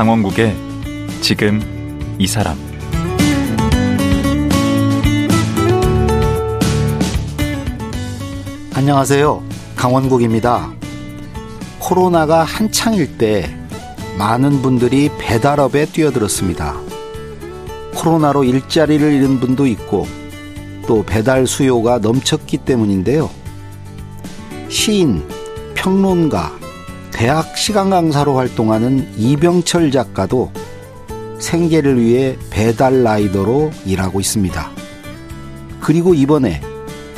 강원국의 지금 이 사람 안녕하세요. 강원국입니다. 코로나가 한창일 때 많은 분들이 배달업에 뛰어들었습니다. 코로나로 일자리를 잃은 분도 있고 또 배달 수요가 넘쳤기 때문인데요. 시인, 평론가, 대학 시간 강사로 활동하는 이병철 작가도 생계를 위해 배달 라이더로 일하고 있습니다. 그리고 이번에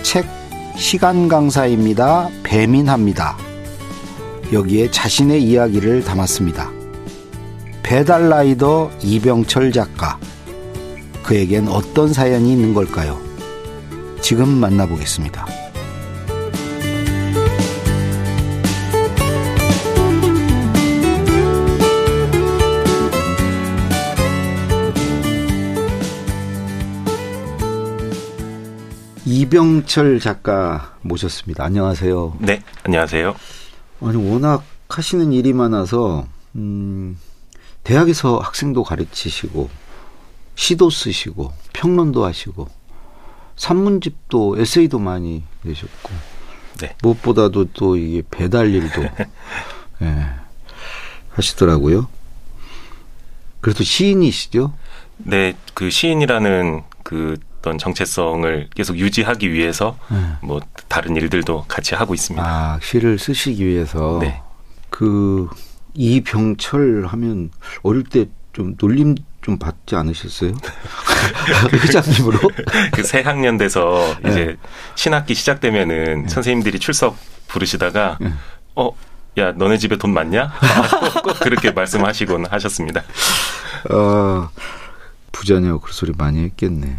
책 시간 강사입니다. 배민합니다. 여기에 자신의 이야기를 담았습니다. 배달 라이더 이병철 작가. 그에겐 어떤 사연이 있는 걸까요? 지금 만나보겠습니다. 이병철 작가 모셨습니다. 안녕하세요. 네, 안녕하세요. 아니 워낙 하시는 일이 많아서 음, 대학에서 학생도 가르치시고 시도 쓰시고 평론도 하시고 산문집도 에세이도 많이 내셨고 네. 무엇보다도 또 이게 배달 일도 예, 하시더라고요. 그래도 시인이시죠? 네, 그 시인이라는 그 어떤 정체성을 계속 유지하기 위해서 네. 뭐 다른 일들도 같이 하고 있습니다. 아 시를 쓰시기 위해서 네. 그 이병철 하면 어릴 때 좀 놀림 좀 받지 않으셨어요? 회장님으로? 그 새 학년 돼서 네. 이제 신학기 시작되면은 선생님들이 출석 부르시다가 네. 어, 야, 너네 집에 돈 많냐? 꼭 그렇게 말씀하시곤 하셨습니다. 아, 부자냐고 그 소리 많이 했겠네.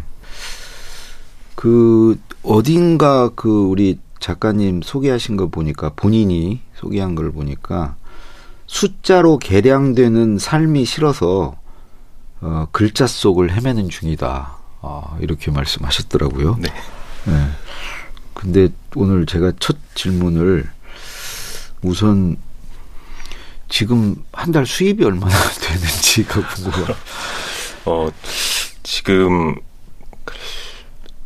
그, 어딘가 그 우리 작가님 소개하신 거 보니까 본인이 소개한 걸 보니까 숫자로 계량되는 삶이 싫어서 어, 글자 속을 헤매는 중이다. 아, 이렇게 말씀하셨더라고요. 네. 네. 근데 오늘 제가 첫 질문을 우선 지금 한 달 수입이 얼마나 되는지가 궁금해요. 어, 지금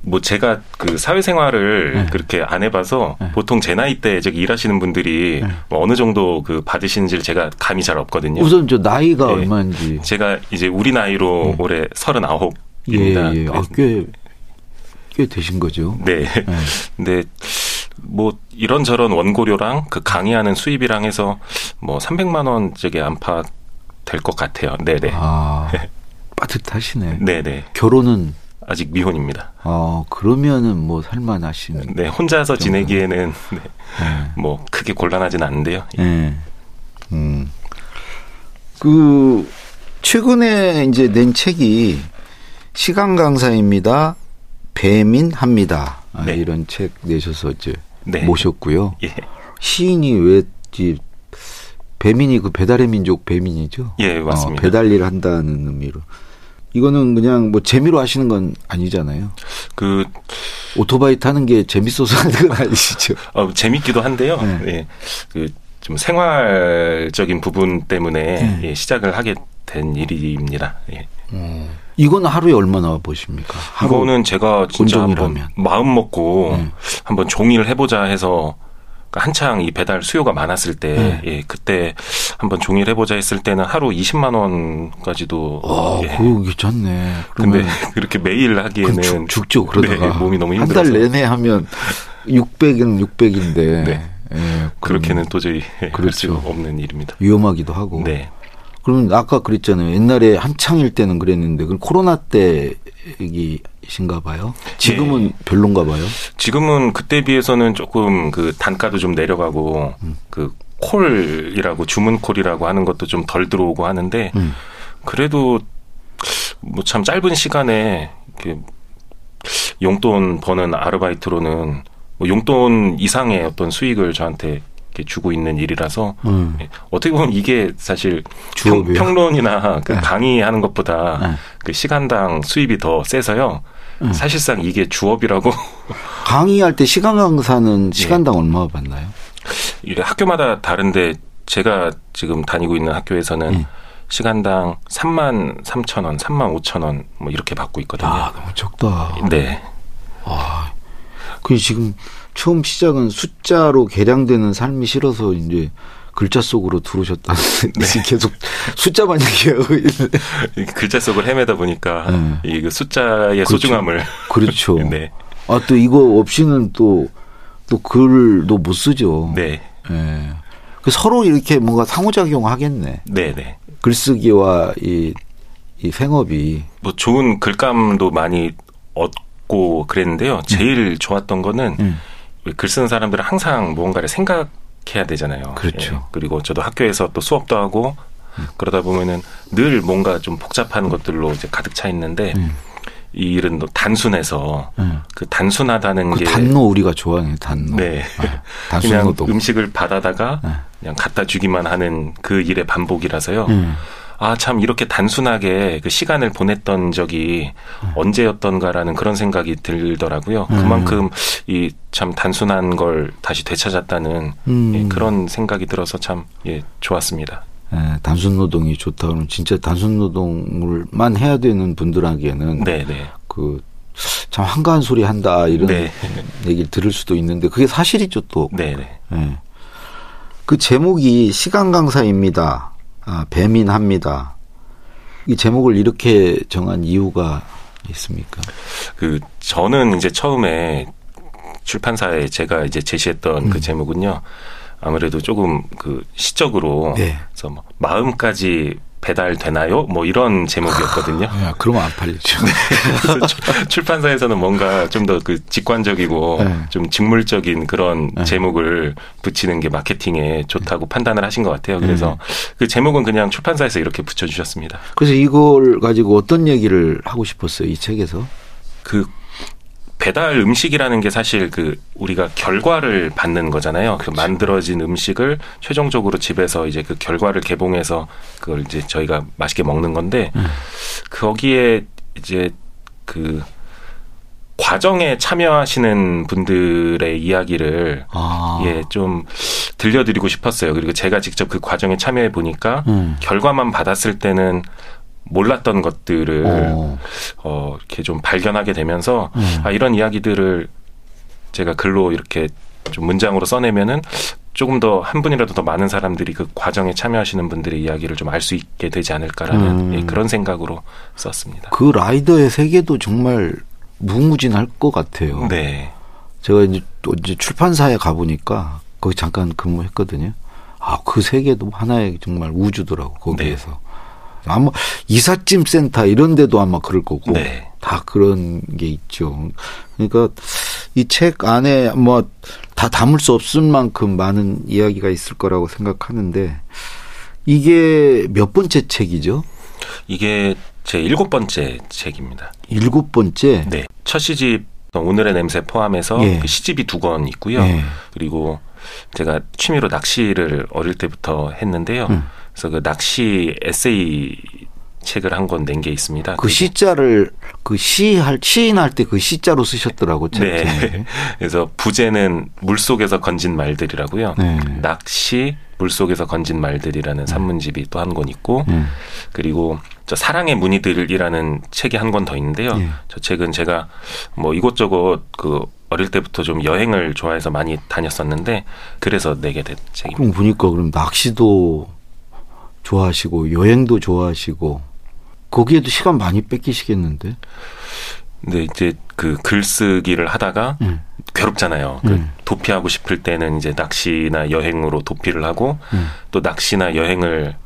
뭐 제가 그 사회생활을 네. 그렇게 안 해봐서 네. 보통 제 나이 때 저기 일하시는 분들이 네. 뭐 어느 정도 그 받으시는지를 제가 감이 잘 없거든요. 우선 저 나이가 네. 얼마인지. 제가 이제 우리 나이로 음. 올해 예, 서른아홉입니다. 예. 아, 꽤, 꽤 되신 거죠. 네. 네. 뭐 이런저런 원고료랑 그 강의하는 수입이랑 해서 뭐 300만 원 저게 안팎 될 것 같아요. 네네. 아, 빠듯하시네. 네네. 결혼은, 아직 미혼입니다. 아, 그러면은 뭐 살만하시는. 네. 혼자서 정도. 지내기에는 네, 네. 뭐 크게 곤란하진 않은데요. 예. 음. 그, 최근에 이제 낸 책이 시간 강사입니다. 배민 합니다. 아, 네. 이런 책 내셔서 이제 네. 모셨고요. 예. 시인이 왜, 이 배민이 그 배달의 민족 배민이죠? 예, 맞습니다. 어, 배달 일을 한다는 의미로. 이거는 그냥 뭐 재미로 하시는 건 아니잖아요. 그 오토바이 타는 게 재밌어서 하는 건 아니시죠? 어, 재밌기도 한데요. 네. 예. 그좀 생활적인 부분 때문에 네. 예, 시작을 하게 된 일입니다. 예. 이건 하루에 얼마나 보십니까? 하루 이거는 제가 진짜 한번. 마음 먹고 네. 한번 종이를 해보자 해서 그러니까 한창 이 배달 수요가 많았을 때, 네. 예, 그때 한번 종이를 해보자 했을 때는 하루 20만 원까지도. 아, 예. 그거 괜찮네. 근데 그렇게 매일 하기에는 죽, 죽죠, 그러다가. 네, 몸이 너무 한 힘들어서 달 내내 하면 600은 600인데. 네. 예, 그렇게는 도저히 할 그렇죠. 수 없는 일입니다. 위험하기도 하고. 네. 그러면 아까 그랬잖아요. 옛날에 한창일 때는 그랬는데, 그럼 코로나 때 얘기신가 봐요? 지금은 예. 별론가 봐요? 지금은 그때 비해서는 조금 그 단가도 좀 내려가고 음. 그 콜이라고 주문 콜이라고 하는 것도 좀 덜 들어오고 하는데 음. 그래도 뭐 참 짧은 시간에 이렇게 용돈 버는 아르바이트로는 뭐 용돈 이상의 어떤 수익을 저한테 이렇게 주고 있는 일이라서 음. 예, 어떻게 보면 이게 사실 평, 주업이요? 평 론이나 그 네. 강의하는 것보다 네. 그 시간당 수입이 더 세서요. 음. 사실상 이게 주업이라고 강의할 때 시간 네. 강사는 시간당 얼마 받나요? 학교마다 다른데 제가 지금 다니고 있는 학교에서는 음. 시간당 3만 3천 원, 3만 5천 원 뭐 이렇게 받고 있거든요. 아, 너무 적다. 네. 아, 그 지금 처음 시작은 숫자로 계량되는 삶이 싫어서 이제 글자 속으로 들어오셨다는 네. 계속 숫자만 얘기하고 있는데 글자 속을 헤매다 보니까 네. 이그 숫자의 그렇죠. 소중함을 그렇죠. 네. 아 또 이거 없이는 또 또 글도 못 쓰죠. 네. 예. 그 서로 이렇게 뭔가 상호작용 하겠네. 네, 네. 글쓰기와 이, 이 생업이. 뭐 좋은 글감도 많이 얻고 그랬는데요. 제일 좋았던 거는 음. 글 쓰는 사람들은 항상 무언가를 생각해야 되잖아요. 그렇죠. 예. 그리고 저도 학교에서 또 수업도 하고 그러다 보면은 늘 뭔가 좀 복잡한 것들로 이제 가득 차 있는데 음. 이 일은 또 단순해서 음. 그 단순하다는 그 게 단노 우리가 좋아하는 단노. 네. 아, 단순 그냥. 음식을 받아다가 네. 그냥 갖다 주기만 하는 그 일의 반복이라서요. 음. 아, 참, 이렇게 단순하게 그 시간을 보냈던 적이 언제였던가라는 그런 생각이 들더라고요. 음. 그만큼 이 참 단순한 걸 다시 되찾았다는 음. 예, 그런 생각이 들어서 참, 예, 좋았습니다. 예, 단순 노동이 좋다 그러면 진짜 단순 노동을만 해야 되는 분들에게는 네, 네. 그참 한가한 소리 한다 이런 네. 얘기를 들을 수도 있는데 그게 사실이죠 또. 네, 네. 예. 그 제목이 시간 강사입니다. 아, 배민합니다. 이 제목을 이렇게 정한 이유가 있습니까? 그, 저는 이제 처음에 출판사에 제가 이제 제시했던 음. 그 제목은요. 아무래도 조금 그 시적으로 네. 그래서 뭐 마음까지 배달되나요? 뭐 이런 제목이었거든요. 야, 그러면 안 팔리죠. 출- 출판사에서는 뭔가 좀 더 그 직관적이고 네. 좀 직물적인 그런 네. 제목을 붙이는 게 마케팅에 좋다고 판단을 하신 것 같아요. 그래서 네. 그 제목은 그냥 출판사에서 이렇게 붙여주셨습니다. 그래서 이걸 가지고 어떤 얘기를 하고 싶었어요 이 책에서? 그 배달 음식이라는 게 사실 그 우리가 결과를 받는 거잖아요. 그 만들어진 음식을 최종적으로 집에서 이제 그 결과를 개봉해서 그걸 이제 저희가 맛있게 먹는 건데 거기에 이제 그 과정에 참여하시는 분들의 이야기를 아, 예, 좀 들려드리고 싶었어요. 그리고 제가 직접 그 과정에 참여해 보니까 음. 결과만 받았을 때는 몰랐던 것들을 어. 어, 이렇게 좀 발견하게 되면서 음. 아, 이런 이야기들을 제가 글로 이렇게 좀 문장으로 써내면은 조금 더 한 분이라도 더 많은 사람들이 그 과정에 참여하시는 분들의 이야기를 좀 알 수 있게 되지 않을까라는 음. 예, 그런 생각으로 썼습니다. 그 라이더의 세계도 정말 무궁무진할 것 같아요. 네. 제가 이제 또 이제 출판사에 가보니까 거기 잠깐 근무했거든요. 아, 그 세계도 하나의 정말 우주더라고, 거기에서. 아마 이삿짐 센터 이런 데도 아마 그럴 거고. 네. 다 그런 게 있죠. 그러니까 이 책 안에 뭐 다 담을 수 없을 만큼 많은 이야기가 있을 거라고 생각하는데 이게 몇 번째 책이죠? 이게 제 일곱 번째 책입니다. 일곱 번째. 네. 첫 시집 오늘의 냄새 포함해서 예. 그 시집이 두 권 있고요. 예. 그리고 제가 취미로 낚시를 어릴 때부터 했는데요. 음. 그래서 그 낚시 에세이 책을 한 권 낸 게 있습니다. 그 시자를 그 시할 시인할 때 그 시자로 쓰셨더라고 책 네. 제목에. 그래서 부제는 물 속에서 건진 말들이라고요. 네. 낚시 물 속에서 건진 말들이라는 산문집이 또 한 권 있고 음. 그리고 저 사랑의 무늬들이라는 책이 한 권 더 있는데요. 예. 저 책은 제가 뭐 이곳저곳 그 어릴 때부터 좀 여행을 좋아해서 많이 다녔었는데 그래서 내게 된 책입니다. 그럼 보니까 그럼 낚시도 좋아하시고 여행도 좋아하시고 거기에도 시간 많이 뺏기시겠는데. 근데 이제 그 글쓰기를 하다가 음. 괴롭잖아요. 그 음. 도피하고 싶을 때는 이제 낚시나 여행으로 도피를 하고 음. 또 낚시나 여행을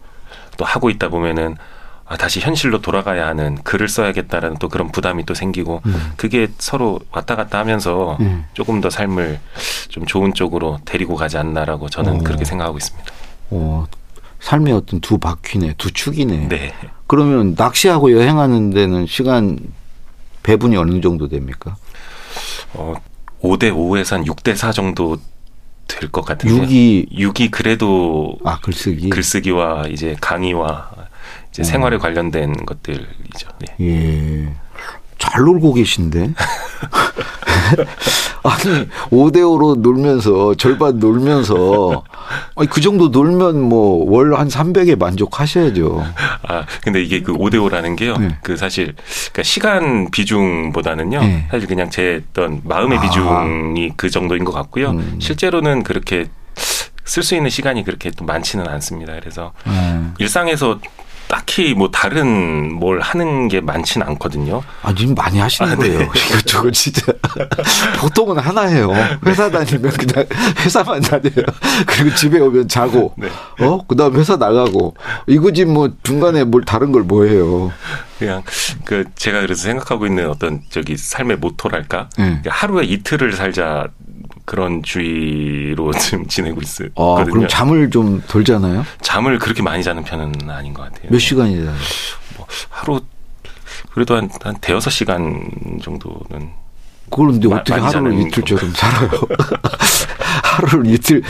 또 하고 있다 보면은 아, 다시 현실로 돌아가야 하는 글을 써야겠다라는 또 그런 부담이 또 생기고 음. 그게 서로 왔다 갔다 하면서 음. 조금 더 삶을 좀 좋은 쪽으로 데리고 가지 않나라고 저는 어. 그렇게 생각하고 있습니다. 어, 삶의 어떤 두 바퀴네, 두 축이네. 네. 그러면 낚시하고 여행하는 데는 시간 배분이 어느 정도 됩니까? 어, 5대 5에서 한 6대 4 정도 될 것 같은데요. 6이 6이 그래도 아 글쓰기. 글쓰기와 이제 강의와 이제 음. 생활에 관련된 것들이죠. 네. 예. 잘 놀고 계신데. 아니 5대5로 놀면서 절반 놀면서 아니 그 정도 놀면 뭐 월 한 300에 만족하셔야죠. 아, 근데 이게 그 5대5라는 게요. 네. 그 사실, 그러니까 시간 비중보다는요. 네. 사실 그냥 제 어떤 마음의 아. 비중이 그 정도인 것 같고요. 음. 실제로는 그렇게 쓸 수 있는 시간이 그렇게 또 많지는 않습니다. 그래서 네. 일상에서 딱히 뭐 다른 뭘 하는 게 많지는 않거든요. 아, 님 많이 하시는 아, 네. 거예요. 이것저것 진짜. 보통은 하나예요. 회사 다니면 그냥 회사만 다녀요. 그리고 집에 오면 자고, 네. 어? 그 다음 회사 나가고. 이거지 뭐 중간에 뭘 다른 걸 뭐 해요. 그냥 그 제가 그래서 생각하고 있는 어떤 저기 삶의 모토랄까 네. 하루에 이틀을 살자 그런 주의로 지금 지내고 있거든요. 아, 그럼 잠을 좀 덜잖아요? 잠을 그렇게 많이 자는 편은 아닌 것 같아요. 몇 시간이 자요? 뭐 하루 그래도 한, 한 대여섯 시간 정도는 그걸 근데 마- 어떻게 많이 하루를 이틀처럼 살아요? 하루를 이틀,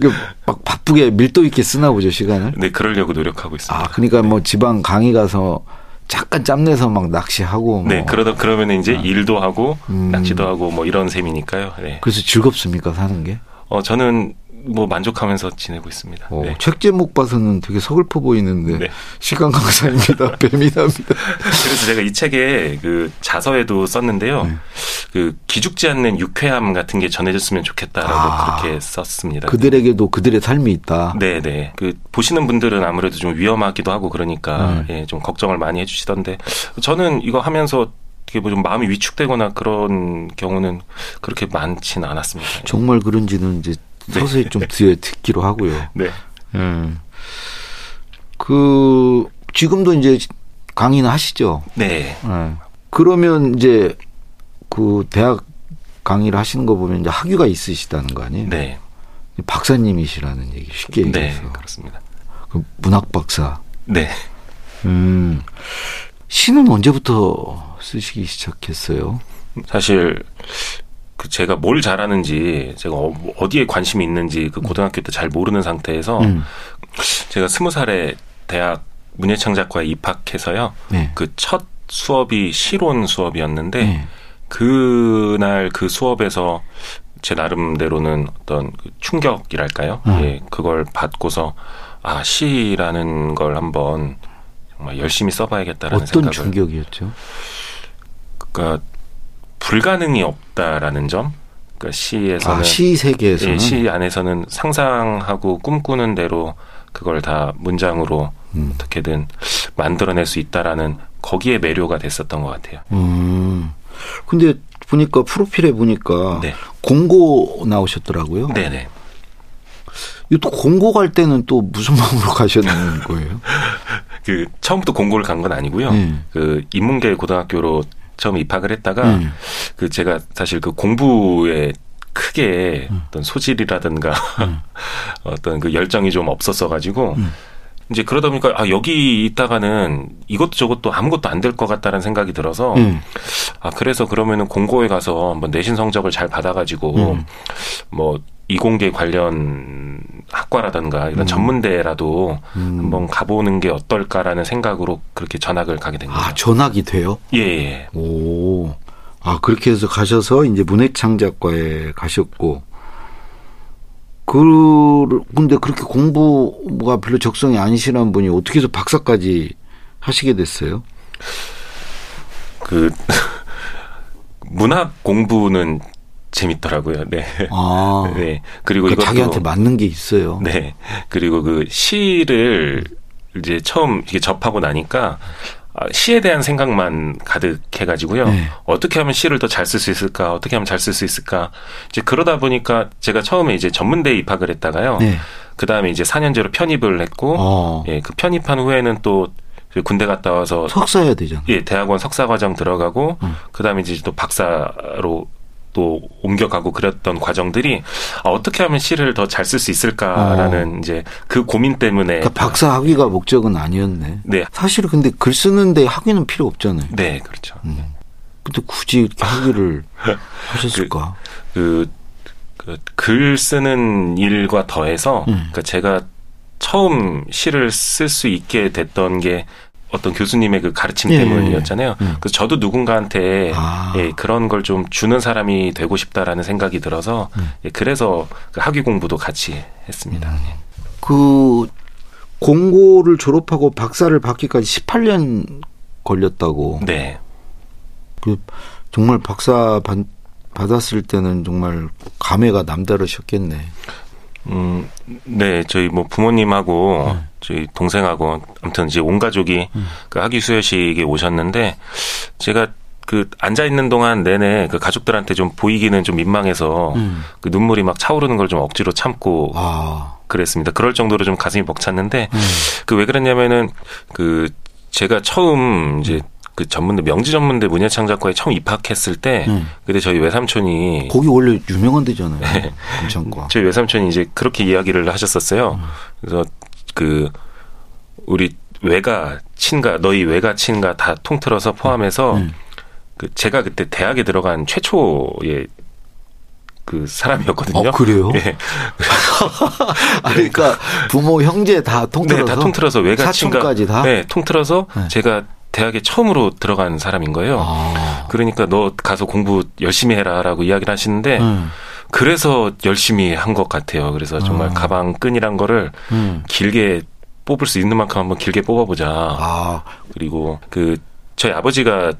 그막 바쁘게 밀도 있게 쓰나 보죠, 시간을? 네 그러려고 노력하고 있습니다. 아, 그러니까 뭐 지방 강의 가서 잠깐 짬내서 막 낚시하고. 뭐. 네 그러다 그러면 이제 일도 하고 음. 낚시도 하고 뭐 이런 셈이니까요. 네. 그래서 즐겁습니까, 사는 게? 어 저는 뭐 만족하면서 지내고 있습니다. 어, 네. 책 제목 봐서는 되게 서글퍼 보이는데 네. 시간 강사입니다. 뱀이답니다. 그래서 제가 이 책에 그 자서에도 썼는데요. 네. 그 기죽지 않는 유쾌함 같은 게 전해졌으면 좋겠다라고 아. 그렇게 썼습니다. 그들에게도 그들의 삶이 있다. 네, 네. 그 보시는 분들은 아무래도 좀 위험하기도 하고 그러니까 네. 예, 좀 걱정을 많이 해주시던데 저는 이거 하면서 되게 뭐 좀 마음이 위축되거나 그런 경우는 그렇게 많지는 않았습니다. 정말 그런지는 이제 서서히 좀 뒤에 듣기로 하고요. 네. 음. 그 지금도 이제 강의는 하시죠. 네. 네. 그러면 이제 그 대학 강의를 하시는 거 보면 이제 학위가 있으시다는 거 아니에요? 네. 박사님이시라는 얘기 쉽게 네. 얘기해서 그렇습니다. 그 문학 박사. 네. 음. 시는 언제부터 쓰시기 시작했어요? 사실 그 제가 뭘 잘하는지 제가 어- 어디에 관심이 있는지 그 고등학교 때 잘 모르는 상태에서 음. 제가 스무 살에 대학 문예창작과에 입학해서요. 네. 그첫 수업이 실온 수업이었는데 네. 그날 그 수업에서 제 나름대로는 어떤 그 충격이랄까요? 음. 예, 그걸 받고서 아 시라는 걸 한번 정말 열심히 써봐야겠다라는 어떤 생각을. 충격이었죠? 그러니까 불가능이 없다라는 점. 그러니까 시에서는 아, 시 세계에서는 예, 시 안에서는 상상하고 꿈꾸는 대로 그걸 다 문장으로 음. 어떻게든 만들어낼 수 있다라는 거기에 매료가 됐었던 것 같아요. 음. 근데 보니까 프로필에 보니까 네. 공고 나오셨더라고요. 네네. 이또 공고 갈 때는 또 무슨 마음으로 가셨는 거예요? 그 처음부터 공고를 간 건 아니고요. 네. 그 인문계 고등학교로 처음 입학을 했다가 음. 그 제가 사실 그 공부에 크게 음. 어떤 소질이라든가 어떤 그 열정이 좀 없었어 가지고 음. 이제 그러다 보니까 아 여기 있다가는 이것도 저것도 아무것도 안 될 것 같다는 생각이 들어서 음. 아 그래서 그러면은 공고에 가서 한번 내신 성적을 잘 받아가지고 음. 뭐 이공계 관련 학과라든가 이런 음. 전문대라도 음. 한번 가보는 게 어떨까라는 생각으로 그렇게 전학을 가게 된 거죠. 아, 전학이 돼요? 예, 예. 오. 아, 그렇게 해서 가셔서 이제 문해창작과에 가셨고, 그, 근데 그렇게 공부가 별로 적성이 아니시는 분이 어떻게 해서 박사까지 하시게 됐어요? 그 문학 공부는 재밌더라고요. 네. 아. 네. 그리고 그러니까 이것도 자기한테 맞는 게 있어요. 네. 그리고 그 시를 이제 처음 이게 접하고 나니까 아, 시에 대한 생각만 가득해가지고요. 네. 어떻게 하면 시를 더 잘 쓸 수 있을까? 어떻게 하면 잘 쓸 수 있을까? 이제 그러다 보니까 제가 처음에 이제 전문대에 입학을 했다가요. 네. 그 다음에 이제 4년제로 편입을 했고, 어. 예, 그 편입한 후에는 또 군대 갔다 와서 석사 해야 되잖아. 예, 대학원 석사 과정 들어가고 음. 그다음에 이제 또 박사로 또 옮겨가고 그랬던 과정들이 아, 어떻게 하면 시를 더 잘 쓸 수 있을까라는 이제 그 고민 때문에 어. 그러니까 박사 학위가 목적은 아니었네. 네, 사실 근데 글 쓰는데 학위는 필요 없잖아요. 네, 그렇죠. 음. 근데 굳이 이렇게 학위를 하셨을까? 그, 그, 글 쓰는 일과 더해서, 음. 그러니까 제가 처음 시를 쓸 수 있게 됐던 게 어떤 교수님의 그 가르침 예. 때문이었잖아요. 음. 그래서 저도 누군가한테 아. 예, 그런 걸 좀 주는 사람이 되고 싶다라는 생각이 들어서 음. 예, 그래서 그 학위 공부도 같이 했습니다. 예. 그 공고를 졸업하고 박사를 받기까지 18년 걸렸다고. 네. 그 정말 박사 받, 받았을 때는 정말 감회가 남다르셨겠네. 음, 네, 저희 뭐 부모님하고 네. 저희 동생하고 아무튼 이제 온 가족이 음. 그 학위 수여식에 오셨는데 제가 그 앉아 있는 동안 내내 그 가족들한테 좀 보이기는 좀 민망해서 음. 그 눈물이 막 차오르는 걸 좀 억지로 참고 아, 그랬습니다. 그럴 정도로 좀 가슴이 벅찼는데 음. 그왜 그랬냐면은 그 제가 처음 이제 그 전문대 명지 전문대 문예창작과에 처음 입학했을 때 음. 그때 저희 외삼촌이 거기 원래 유명한 데잖아요. 네. 금창과. 저희 외삼촌이 이제 그렇게 이야기를 하셨었어요. 그래서 그 우리 외가 친가 너희 외가 친가 다 통틀어서 포함해서 음. 그 제가 그때 대학에 들어간 최초의 그 사람이었거든요. 어, 그래요? 예. 아, 그러니까 부모 형제 다 통틀어서 네, 다 통틀어서 외가 친가 사촌까지 다. 네, 통틀어서 네. 제가 대학에 처음으로 들어간 사람인 거예요. 아, 그러니까 너 가서 공부 열심히 해라라고 이야기를 하시는데 음, 그래서 열심히 한 것 같아요. 그래서 정말 아. 가방 끈이란 거를 음. 길게 뽑을 수 있는 만큼 한번 길게 뽑아보자. 아, 그리고 그 저희 아버지가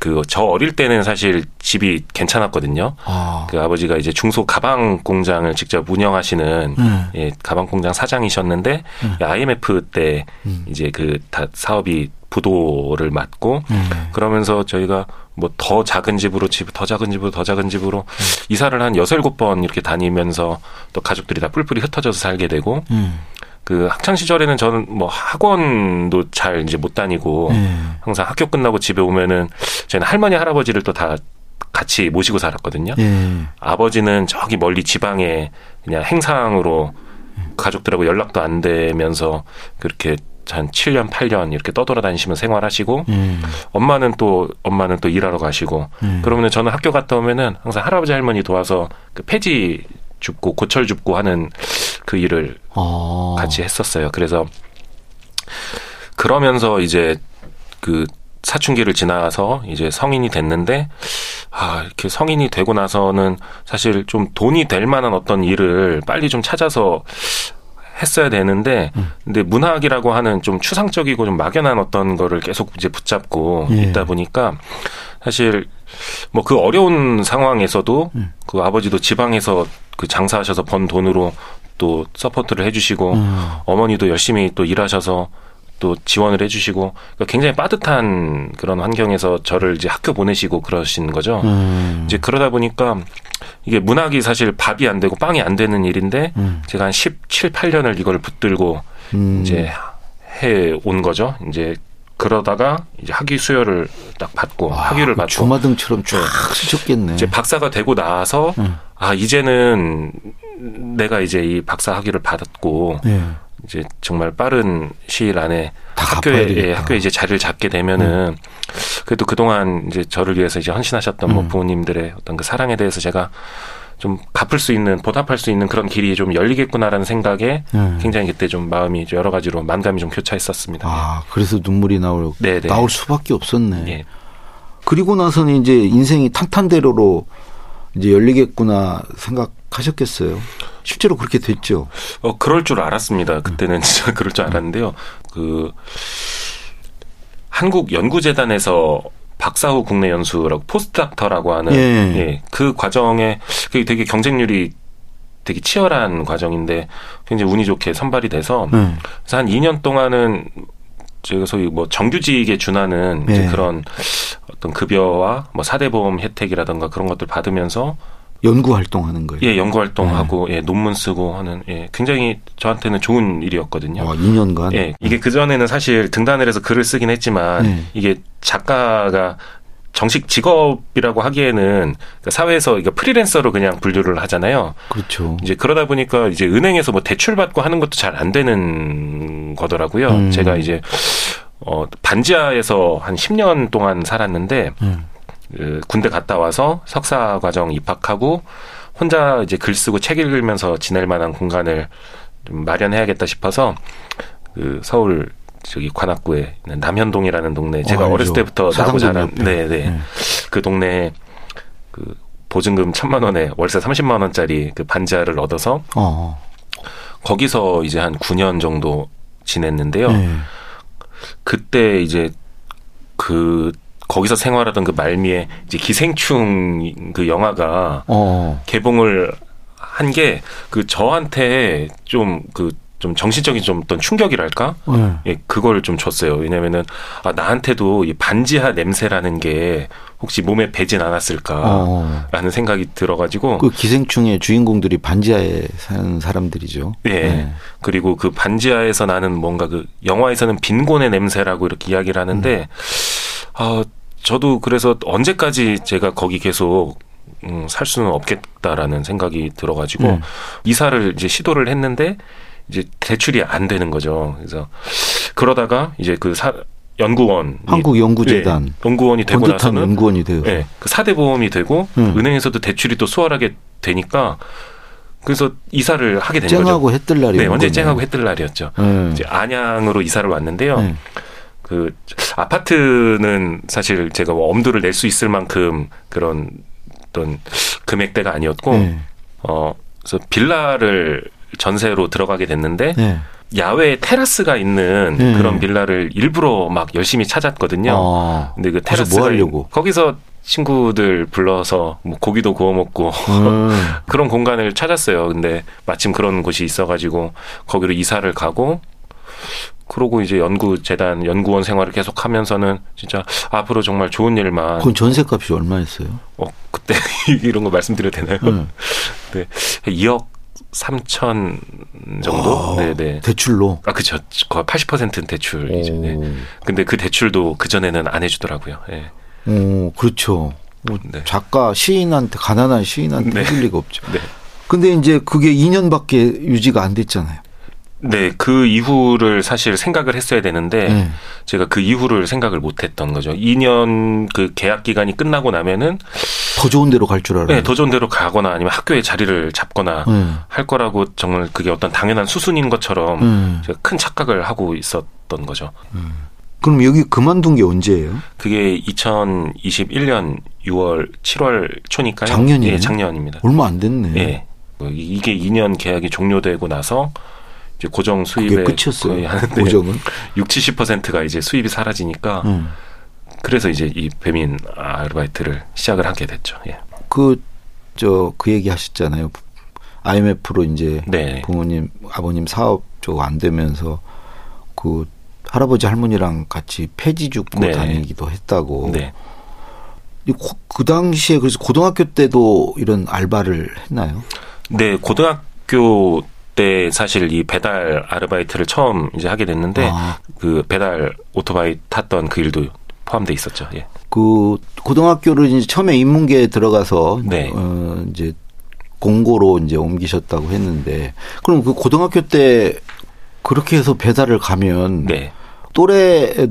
그 저 어릴 때는 사실 집이 괜찮았거든요. 아, 그 아버지가 이제 중소 가방 공장을 직접 운영하시는 음. 예, 가방 공장 사장이셨는데 음. IMF 때 음. 이제 그 다 사업이 부도를 맞고 음. 그러면서 저희가 뭐 더 작은 집으로 집, 더 작은 집으로 더 작은 집으로 이사를 한 여섯 일곱 번 이렇게 다니면서 또 가족들이 다 뿔뿔이 흩어져서 살게 되고 음. 그 학창 시절에는 저는 뭐 학원도 잘 이제 못 다니고 음. 항상 학교 끝나고 집에 오면은 저희는 할머니 할아버지를 또 다 같이 모시고 살았거든요. 예. 아버지는 저기 멀리 지방에 그냥 행상으로 가족들하고 연락도 안 되면서 그렇게 한 7년, 8년 이렇게 떠돌아다니시면 생활하시고 음. 엄마는 또 엄마는 또 일하러 가시고 음. 그러면은 저는 학교 갔다 오면은 항상 할아버지 할머니 도와서 그 폐지 줍고 고철 줍고 하는 그 일을 아. 같이 했었어요. 그래서 그러면서 이제 그 사춘기를 지나서 이제 성인이 됐는데 아 이렇게 성인이 되고 나서는 사실 좀 돈이 될 만한 어떤 일을 빨리 좀 찾아서 했어야 되는데 음. 근데 문학이라고 하는 좀 추상적이고 좀 막연한 어떤 거를 계속 이제 붙잡고 예. 있다 보니까 사실 뭐 그 어려운 상황에서도 음. 그 아버지도 지방에서 그 장사하셔서 번 돈으로 또 support를 해주시고 음. 어머니도 열심히 또 일하셔서 또 지원을 해주시고 그러니까 굉장히 빠듯한 그런 환경에서 저를 이제 학교 보내시고 그러신 거죠. 음. 이제 그러다 보니까 이게 문학이 사실 밥이 안 되고 빵이 안 되는 일인데 음. 제가 한 17, 8년을 이걸 붙들고 음. 이제 해 온 거죠. 이제 그러다가 이제 학위 수여를 딱 받고 와, 학위를 그 받고 주마등처럼 쫙 스쳤겠네. 이제 박사가 되고 나서 음. 아 이제는 내가 이제 이 박사 학위를 받았고 예. 이제 정말 빠른 시일 안에 학교에. 예, 학교에 이제 자리를 잡게 되면은 그래도 그동안 이제 저를 위해서 이제 헌신하셨던 뭐 음. 부모님들의 어떤 그 사랑에 대해서 제가 좀 갚을 수 있는 보답할 수 있는 그런 길이 좀 열리겠구나라는 생각에 음. 굉장히 그때 좀 마음이 좀 여러 가지로 만감이 좀 교차했었습니다. 아, 그래서 눈물이 나올 네, 네. 나올 수밖에 없었네. 예. 그리고 나서는 이제 인생이 탄탄대로로 이제 열리겠구나 생각하셨겠어요. 실제로 그렇게 됐죠. 어, 그럴 줄 알았습니다. 그때는 진짜 그럴 줄 알았는데요. 그, 한국 연구재단에서 박사 후 국내 연수라고 포스트닥터라고 하는 예. 예, 그 과정에 그게 되게 경쟁률이 되게 치열한 과정인데 굉장히 운이 좋게 선발이 돼서 네. 그래서 한 2년 동안은 제가 소위 뭐 정규직에 준하는 이제 네. 그런 어떤 급여와 뭐 사대보험 혜택이라든가 그런 것들 받으면서 연구 활동하는 거예요. 예, 연구 활동하고 네. 예, 논문 쓰고 하는 예, 굉장히 저한테는 좋은 일이었거든요. 와, 2년간. 예, 이게 그 전에는 사실 등단을 해서 글을 쓰긴 했지만 네. 이게 작가가 정식 직업이라고 하기에는 그러니까 사회에서 프리랜서로 그냥 분류를 하잖아요. 그렇죠. 이제 그러다 보니까 이제 은행에서 뭐 대출 받고 하는 것도 잘 안 되는 거더라고요. 음. 제가 이제 어 반지하에서 한 10년 동안 살았는데 음. 그 군대 갔다 와서 석사 과정 입학하고 혼자 이제 글 쓰고 책 읽으면서 지낼 만한 공간을 좀 마련해야겠다 싶어서 그 서울 저기 관악구에 있는 남현동이라는 동네 제가 어, 어렸을. 때부터 나고 자란. 네네 네. 그 동네 그 보증금 천만 원에 월세 30만 원짜리 그 반지하를 얻어서 어. 거기서 이제 한 9년 정도 지냈는데요. 네. 그때 이제 그 거기서 생활하던 그 말미에 이제 기생충 그 영화가 어. 개봉을 한 게 그 저한테 좀그 좀 정신적인 좀 어떤 충격이랄까? 네. 예, 그걸 좀 줬어요. 왜냐면은 아 나한테도 이 반지하 냄새라는 게 혹시 몸에 배진 않았을까라는 어. 생각이 들어가지고 그 기생충의 주인공들이 반지하에 사는 사람들이죠. 예. 네. 그리고 그 반지하에서 나는 뭔가 그 영화에서는 빈곤의 냄새라고 이렇게 이야기를 하는데 아 저도 그래서 언제까지 제가 거기 계속 음, 살 수는 없겠다라는 생각이 들어가지고 음. 이사를 이제 시도를 했는데 이제 대출이 안 되는 거죠. 그래서 그러다가 이제 그 사, 연구원 한국 연구재단 예, 연구원이 되고 나서는 연구원이 돼요. 예, 그 사대 보험이 되고 음. 은행에서도 대출이 또 수월하게 되니까 그래서 이사를 하게 된 거죠. 쨍하고 해뜰 날이 네, 완전히 거네. 쨍하고 해뜰 날이었죠. 네. 이제 안양으로 이사를 왔는데요. 네. 그 아파트는 사실 제가 뭐 엄두를 낼 수 있을 만큼 그런 어떤 금액대가 아니었고 네. 어 그래서 빌라를 전세로 들어가게 됐는데 네. 야외에 테라스가 있는 네. 그런 빌라를 일부러 막 열심히 찾았거든요. 아. 근데 그 테라스가 뭐 하려고? 있- 거기서 친구들 불러서 뭐 고기도 구워 먹고 음. 그런 공간을 찾았어요. 근데 마침 그런 곳이 있어가지고 거기로 이사를 가고 그러고 이제 연구재단 연구원 생활을 계속 하면서는 진짜 앞으로 정말 좋은 일만 그건 전세값이 얼마였어요? 어 그때 이런 거 말씀드려도 되나요? 네. 네, 2억 3천 정도. 와, 네네. 대출로. 아 그죠. 거의 80%는 대출이죠. 네. 근데 그 대출도 그 전에는 안 해주더라고요. 예. 오, 그렇죠. 뭐 네. 작가 시인한테 가난한 시인한테 네. 해줄 리가 없죠. 네. 근데 이제 그게 2년밖에 유지가 안 됐잖아요. 네, 그 이후를 사실 생각을 했어야 되는데 네. 제가 그 이후를 생각을 못 했던 거죠. 2년 그 계약 기간이 끝나고 나면은 더 좋은 데로 갈 줄 알아요. 네, 더 좋은 데로 가거나 아니면 학교에 자리를 잡거나 네. 할 거라고 정말 그게 어떤 당연한 수순인 것처럼 네. 제가 큰 착각을 하고 있었던 거죠. 그럼 여기 그만둔 게 언제예요? 그게 2021년 6월, 7월 초니까요. 작년이에요? 예, 작년입니다. 얼마 안 됐네. 예. 이게 2년 계약이 종료되고 나서 이제 고정 수입에 끝이었어요. 하는데 고정은. 6, 70%가 이제 수입이 사라지니까 음. 그래서 이제 이 배민 아르바이트를 시작을 하게 됐죠. 예. 그, 저, 그 얘기 하셨잖아요. IMF로 이제 네. 부모님, 아버님 사업 쪽 안 되면서 그 할아버지 할머니랑 같이 폐지 줍고 네. 다니기도 했다고. 네. 그 당시에 그래서 고등학교 때도 이런 알바를 했나요? 네, 고등학교 때 사실 이 배달 아르바이트를 처음 이제 하게 됐는데 아. 그 배달 오토바이 탔던 그 일도 포함돼 있었죠. 예. 그 고등학교를 이제 처음에 인문계에 들어가서 네. 어 이제 공고로 이제 옮기셨다고 했는데 그럼 그 고등학교 때 그렇게 해서 배달을 가면 네. 또래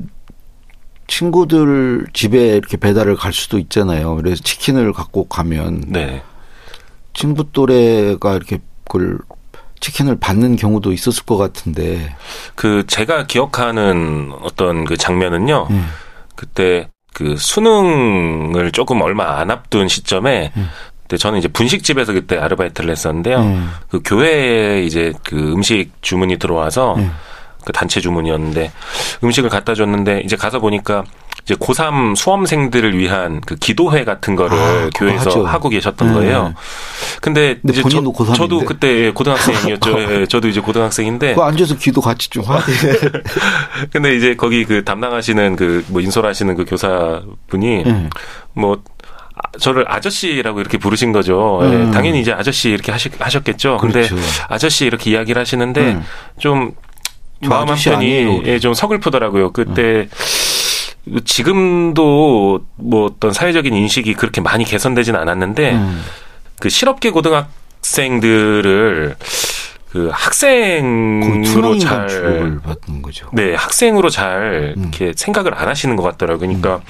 친구들 집에 이렇게 배달을 갈 수도 있잖아요. 그래서 치킨을 갖고 가면 네. 친구 또래가 이렇게 그걸 치킨을 받는 경우도 있었을 것 같은데. 그 제가 기억하는 어떤 그 장면은요. 예. 그때 그 수능을 조금 얼마 안 앞둔 시점에 음. 그때 저는 이제 분식집에서 그때 아르바이트를 했었는데요. 음. 그 교회에 이제 그 음식 주문이 들어와서 음. 그 단체 주문이었는데 음식을 갖다 줬는데 이제 가서 보니까 이제 고3 수험생들을 위한 그 기도회 같은 거를 아, 교회에서 하죠. 하고 계셨던 네. 거예요. 근데, 근데 이제 본인도 고3 인데. 저도 그때 고등학생이었죠. 예, 저도 이제 고등학생인데 그 앉아서 기도 같이 좀 하게. 근데 이제 거기 그 담당하시는 그 뭐 인솔하시는 그 교사분이 예. 뭐 아, 저를 아저씨라고 이렇게 부르신 거죠. 예, 음. 당연히 이제 아저씨 이렇게 하시, 하셨겠죠. 근데 그렇죠. 아저씨 이렇게 이야기를 하시는데 음. 좀좀 마음 한편이. 예, 좀 서글프더라고요. 그때 지금도 뭐 어떤 사회적인 인식이 그렇게 많이 개선되진 않았는데 음. 그 실업계 고등학생들을 그 학생으로 잘 받는 거죠. 네, 학생으로 잘 음. 이렇게 생각을 안 하시는 것 같더라고요. 그러니까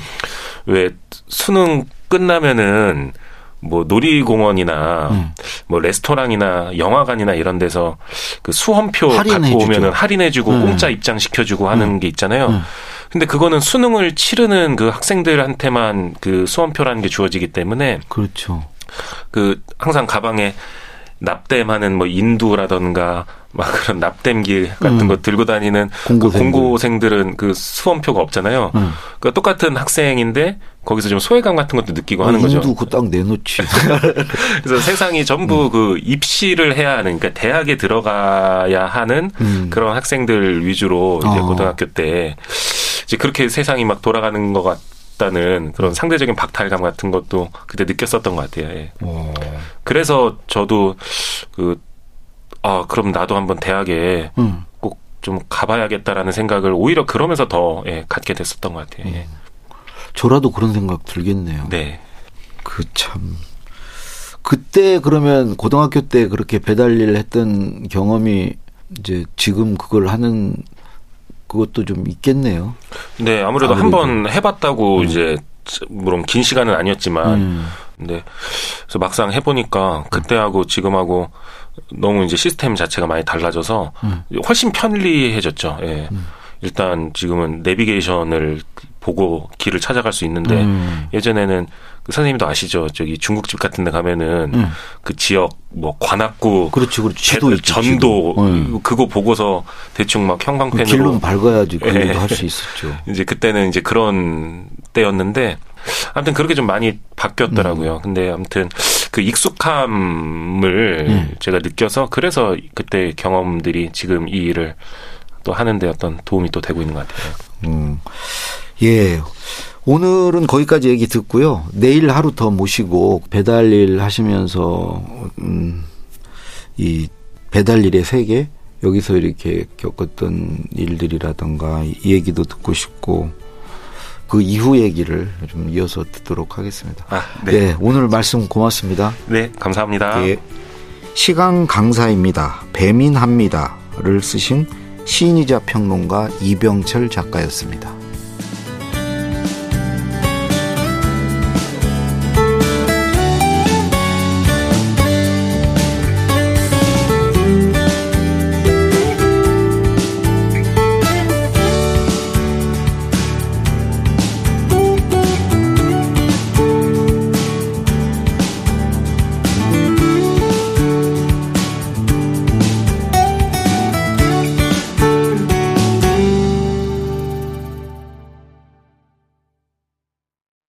왜 수능 끝나면은 뭐 놀이공원이나 음. 뭐 레스토랑이나 영화관이나 이런 데서 그 수험표. 갖고 오면은 할인해주고 음. 공짜 입장 시켜주고 하는 게 있잖아요. 음. 근데 그거는 수능을 치르는 그 학생들한테만 그 수험표라는 게 주어지기 때문에 그렇죠. 그 항상 가방에 납땜하는 뭐 인두라던가 막 그런 납땜기 같은 음. 거 들고 다니는 공고생들. 그 공고생들 은 그 수험표가 없잖아요. 음. 그러니까 똑같은 학생인데 거기서 좀 소외감 같은 것도 느끼고 하는 거죠. 인도 그딱 내놓지. 그래서 세상이 전부 음. 그 입시를 해야 하는 그러니까 대학에 들어가야 하는 음. 그런 학생들 위주로 이제 어. 고등학교 때 이제 그렇게 세상이 막 돌아가는 것 같 다는 그런 상대적인 박탈감 같은 것도 그때 느꼈었던 것 같아요. 예. 어. 그래서 저도 그, 아, 그럼 나도 한번 대학에 음. 꼭좀 가봐야겠다라는 생각을 오히려 그러면서 더, 예, 갖게 됐었던 것 같아요. 예. 저라도 그런 생각 들겠네요. 네. 그 참. 그때 그러면 고등학교 때 그렇게 배달 일 했던 경험이 이제 지금 그걸 하는 그것도 좀 있겠네요. 네, 아무래도 아무래도. 한번 해봤다고 이제, 물론 긴 시간은 아니었지만, 음. 근데, 그래서 막상 해보니까 그때하고 지금하고 너무 이제 시스템 자체가 많이 달라져서 음. 훨씬 편리해졌죠. 예. 일단 지금은 내비게이션을 보고 길을 찾아갈 수 있는데 음. 예전에는 그 선생님도 아시죠? 저기 중국집 같은 데 가면은 음. 그 지역 뭐 관악구 그렇지, 그렇지. 배- 있지, 전도. 음. 그거 보고서 대충 막 형광펜으로 길로는 밝아야지 그래도 예. 할수 있었죠. 이제 그때는 이제 그런 때였는데 아무튼 그렇게 좀 많이 바뀌었더라고요. 음. 근데 아무튼 그 익숙함을 음. 제가 느껴서 그래서 그때 경험들이 지금 이 일을 또 하는데 어떤 도움이 또 되고 있는 것 같아요. 음. 예. 오늘은 거기까지 얘기 듣고요. 내일 하루 더 모시고 배달 일 하시면서 음, 이 배달 일의 세계 여기서 이렇게 겪었던 일들이라던가 이 얘기도 듣고 싶고 그 이후 얘기를 좀 이어서 듣도록 하겠습니다. 아, 네. 예, 오늘 말씀 고맙습니다. 네, 감사합니다. 예. 시강 강사입니다. 배민합니다를 쓰신 시인이자 평론가 이병철 작가였습니다.